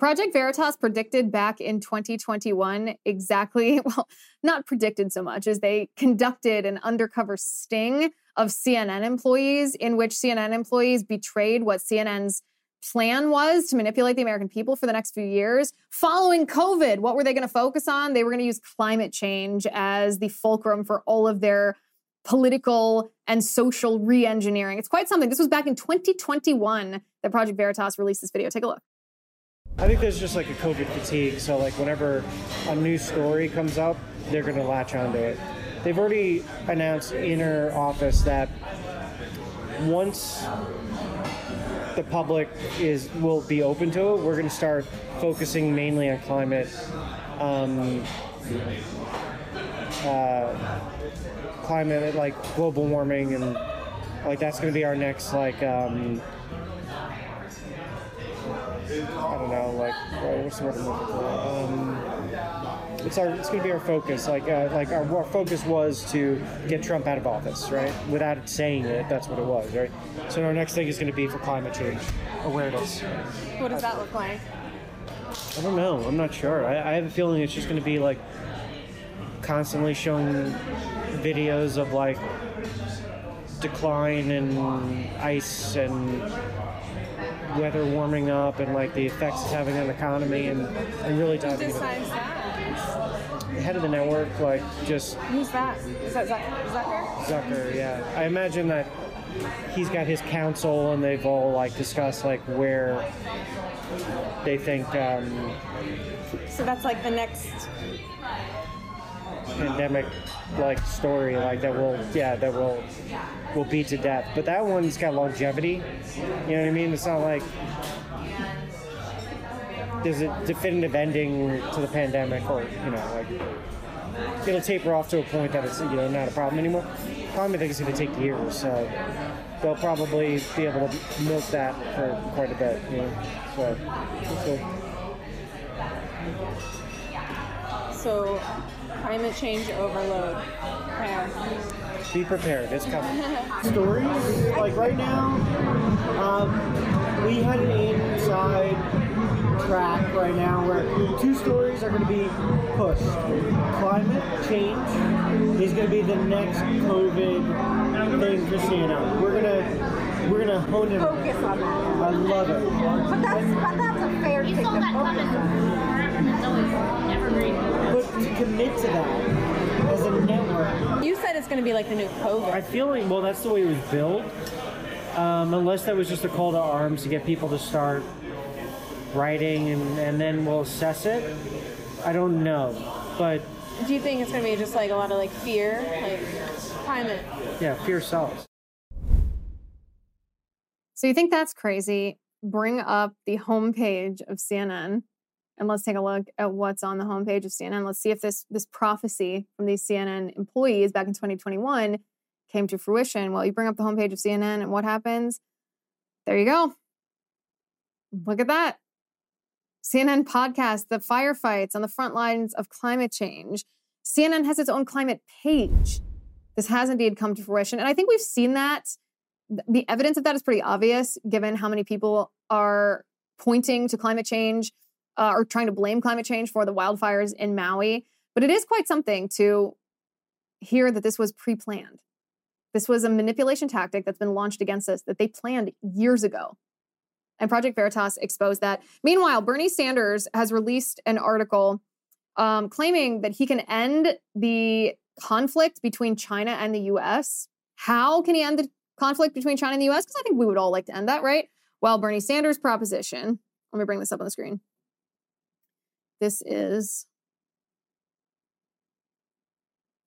Project Veritas predicted back in 2021 exactly, well, not predicted so much as they conducted an undercover sting of CNN employees in which CNN employees betrayed what CNN's plan was to manipulate the American people for the next few years. Following COVID, what were they going to focus on? They were going to use climate change as the fulcrum for all of their political and social re engineering. It's quite something. This was back in 2021 that Project Veritas released this video. Take a look. I think there's just like a COVID fatigue. So, like, whenever a new story comes up, they're going to latch onto it. They've already announced inner office that once the public is will be open to it, we're going to start focusing mainly on climate, um, uh, climate like global warming, and like that's going to be our next like. Um, I don't know, like what's the word I'm looking for? Um, it's our, it's going to be our focus. Like, uh, like our, our focus was to get Trump out of office, right? Without saying it, that's what it was, right? So our next thing is going to be for climate change awareness. What does that look like? I don't know. I'm not sure. I, I have a feeling it's just going to be like constantly showing videos of like decline in ice and weather warming up and like the effects it's having on the economy and, and really Who diving into that? the head of the network, like just Who's that? Is that Zuck- Zucker? Zucker, yeah. I imagine that he's got his council and they've all like discussed like where they think um, So that's like the next. Pandemic like story like that will yeah that will will beat to death. But that one's got longevity. You know what I mean? It's not like there's a definitive ending to the pandemic or you know like it'll taper off to a point that it's you know not a problem anymore. probably think it's going to take years, so they'll probably be able to milk that for quite a bit. You know, so. see. So climate change overload. Where? Be prepared. It's coming. stories. Like right now, um, we had an inside track right now where two stories are going to be pushed. Climate change is going to be the next COVID thing for CNN. We're gonna we're gonna hone in. focus on that. I love it. But that's but that's a fair You thing saw to that focus coming. Commit to that as a network, You said it's going to be like the new COVID. I feel like well, that's the way it was built. Um, unless that was just a call to arms to get people to start writing, and, and then we'll assess it. I don't know, but Do you think it's going to be just like a lot of like fear, like climate? yeah, fear sells. So you think that's crazy? Bring up the homepage of CNN and let's take a look at what's on the homepage of CNN. Let's see if this this prophecy from these CNN employees back in 2021 came to fruition. Well, you bring up the homepage of CNN and what happens? There you go. Look at that. CNN podcast, the firefights on the front lines of climate change. CNN has its own climate page. This has indeed come to fruition. And I think we've seen that the evidence of that is pretty obvious given how many people are pointing to climate change uh, or trying to blame climate change for the wildfires in Maui. But it is quite something to hear that this was pre planned. This was a manipulation tactic that's been launched against us that they planned years ago. And Project Veritas exposed that. Meanwhile, Bernie Sanders has released an article um, claiming that he can end the conflict between China and the US. How can he end the conflict between China and the US? Because I think we would all like to end that, right? Well, Bernie Sanders' proposition, let me bring this up on the screen. This is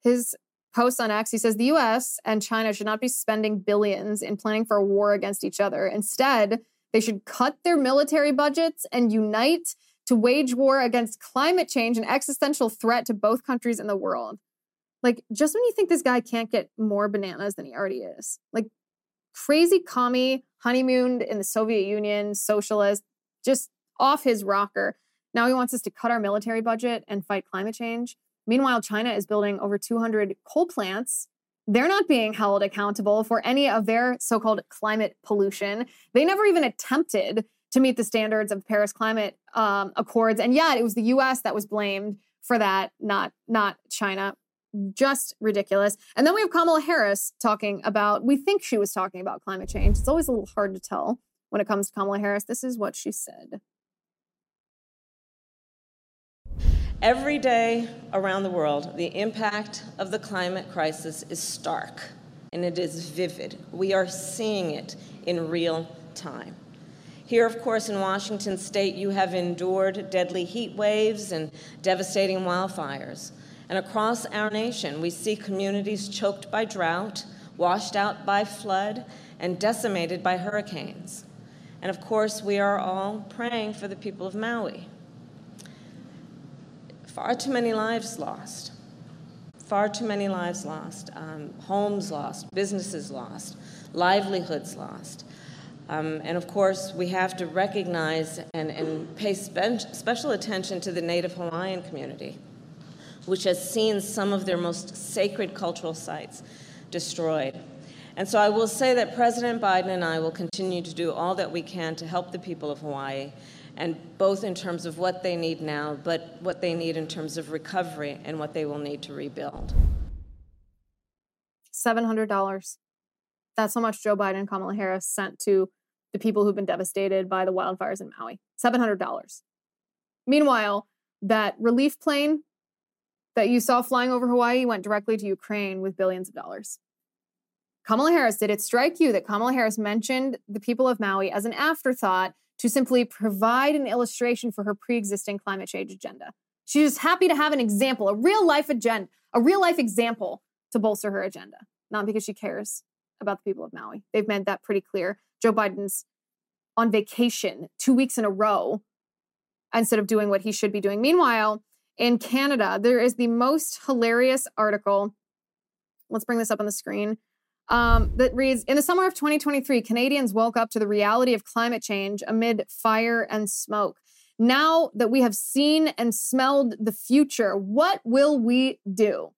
his post on X. He says the US and China should not be spending billions in planning for a war against each other. Instead, they should cut their military budgets and unite to wage war against climate change, an existential threat to both countries in the world. Like, just when you think this guy can't get more bananas than he already is, like, crazy commie, honeymooned in the Soviet Union, socialist, just off his rocker. Now he wants us to cut our military budget and fight climate change. Meanwhile, China is building over 200 coal plants. They're not being held accountable for any of their so called climate pollution. They never even attempted to meet the standards of Paris Climate um, Accords. And yet, it was the U.S. that was blamed for that, not not China. Just ridiculous. And then we have Kamala Harris talking about. We think she was talking about climate change. It's always a little hard to tell when it comes to Kamala Harris. This is what she said. Every day around the world, the impact of the climate crisis is stark and it is vivid. We are seeing it in real time. Here, of course, in Washington state, you have endured deadly heat waves and devastating wildfires. And across our nation, we see communities choked by drought, washed out by flood, and decimated by hurricanes. And of course, we are all praying for the people of Maui. Far too many lives lost. Far too many lives lost. Um, homes lost, businesses lost, livelihoods lost. Um, and of course, we have to recognize and, and pay spe- special attention to the Native Hawaiian community, which has seen some of their most sacred cultural sites destroyed. And so I will say that President Biden and I will continue to do all that we can to help the people of Hawaii, and both in terms of what they need now, but what they need in terms of recovery and what they will need to rebuild. $700. That's how much Joe Biden and Kamala Harris sent to the people who've been devastated by the wildfires in Maui. $700. Meanwhile, that relief plane that you saw flying over Hawaii went directly to Ukraine with billions of dollars. Kamala Harris, did it strike you that Kamala Harris mentioned the people of Maui as an afterthought to simply provide an illustration for her pre existing climate change agenda? She's just happy to have an example, a real life agenda, a real life example to bolster her agenda, not because she cares about the people of Maui. They've made that pretty clear. Joe Biden's on vacation two weeks in a row instead of doing what he should be doing. Meanwhile, in Canada, there is the most hilarious article. Let's bring this up on the screen. Um, that reads In the summer of 2023, Canadians woke up to the reality of climate change amid fire and smoke. Now that we have seen and smelled the future, what will we do?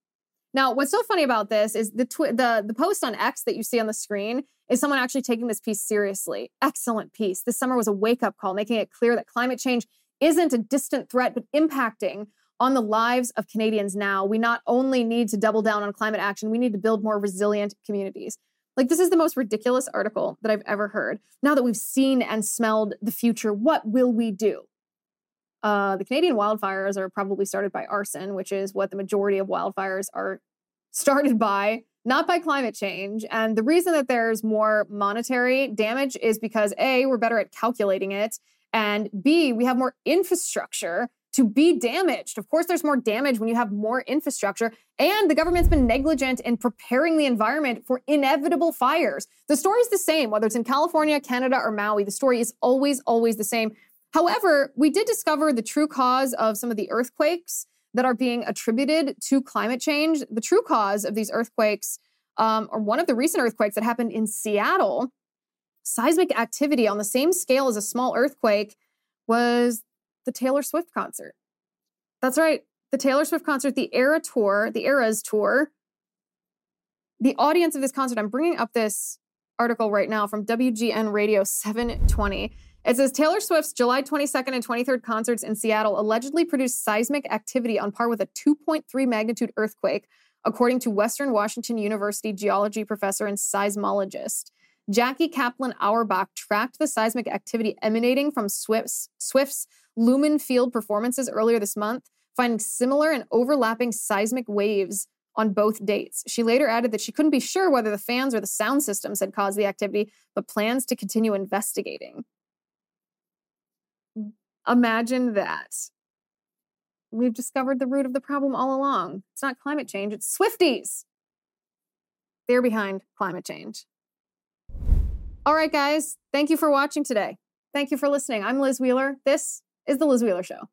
Now, what's so funny about this is the tw- the the post on X that you see on the screen is someone actually taking this piece seriously. Excellent piece. This summer was a wake up call, making it clear that climate change isn't a distant threat, but impacting on the lives of Canadians now. We not only need to double down on climate action, we need to build more resilient communities. Like, this is the most ridiculous article that I've ever heard. Now that we've seen and smelled the future, what will we do? Uh, the Canadian wildfires are probably started by arson, which is what the majority of wildfires are started by, not by climate change. And the reason that there's more monetary damage is because A, we're better at calculating it, and B, we have more infrastructure to be damaged. Of course, there's more damage when you have more infrastructure, and the government's been negligent in preparing the environment for inevitable fires. The story is the same, whether it's in California, Canada, or Maui. The story is always, always the same. However, we did discover the true cause of some of the earthquakes that are being attributed to climate change. The true cause of these earthquakes, um, or one of the recent earthquakes that happened in Seattle, seismic activity on the same scale as a small earthquake was the Taylor Swift concert. That's right, the Taylor Swift concert, the Era Tour, the Eras Tour. The audience of this concert, I'm bringing up this article right now from WGN Radio 720. It says Taylor Swift's July 22nd and 23rd concerts in Seattle allegedly produced seismic activity on par with a 2.3 magnitude earthquake, according to Western Washington University geology professor and seismologist. Jackie Caplan Auerbach tracked the seismic activity emanating from Swift's, Swift's Lumen Field performances earlier this month, finding similar and overlapping seismic waves on both dates. She later added that she couldn't be sure whether the fans or the sound systems had caused the activity, but plans to continue investigating. Imagine that. We've discovered the root of the problem all along. It's not climate change, it's Swifties. They're behind climate change. All right, guys, thank you for watching today. Thank you for listening. I'm Liz Wheeler. This is The Liz Wheeler Show.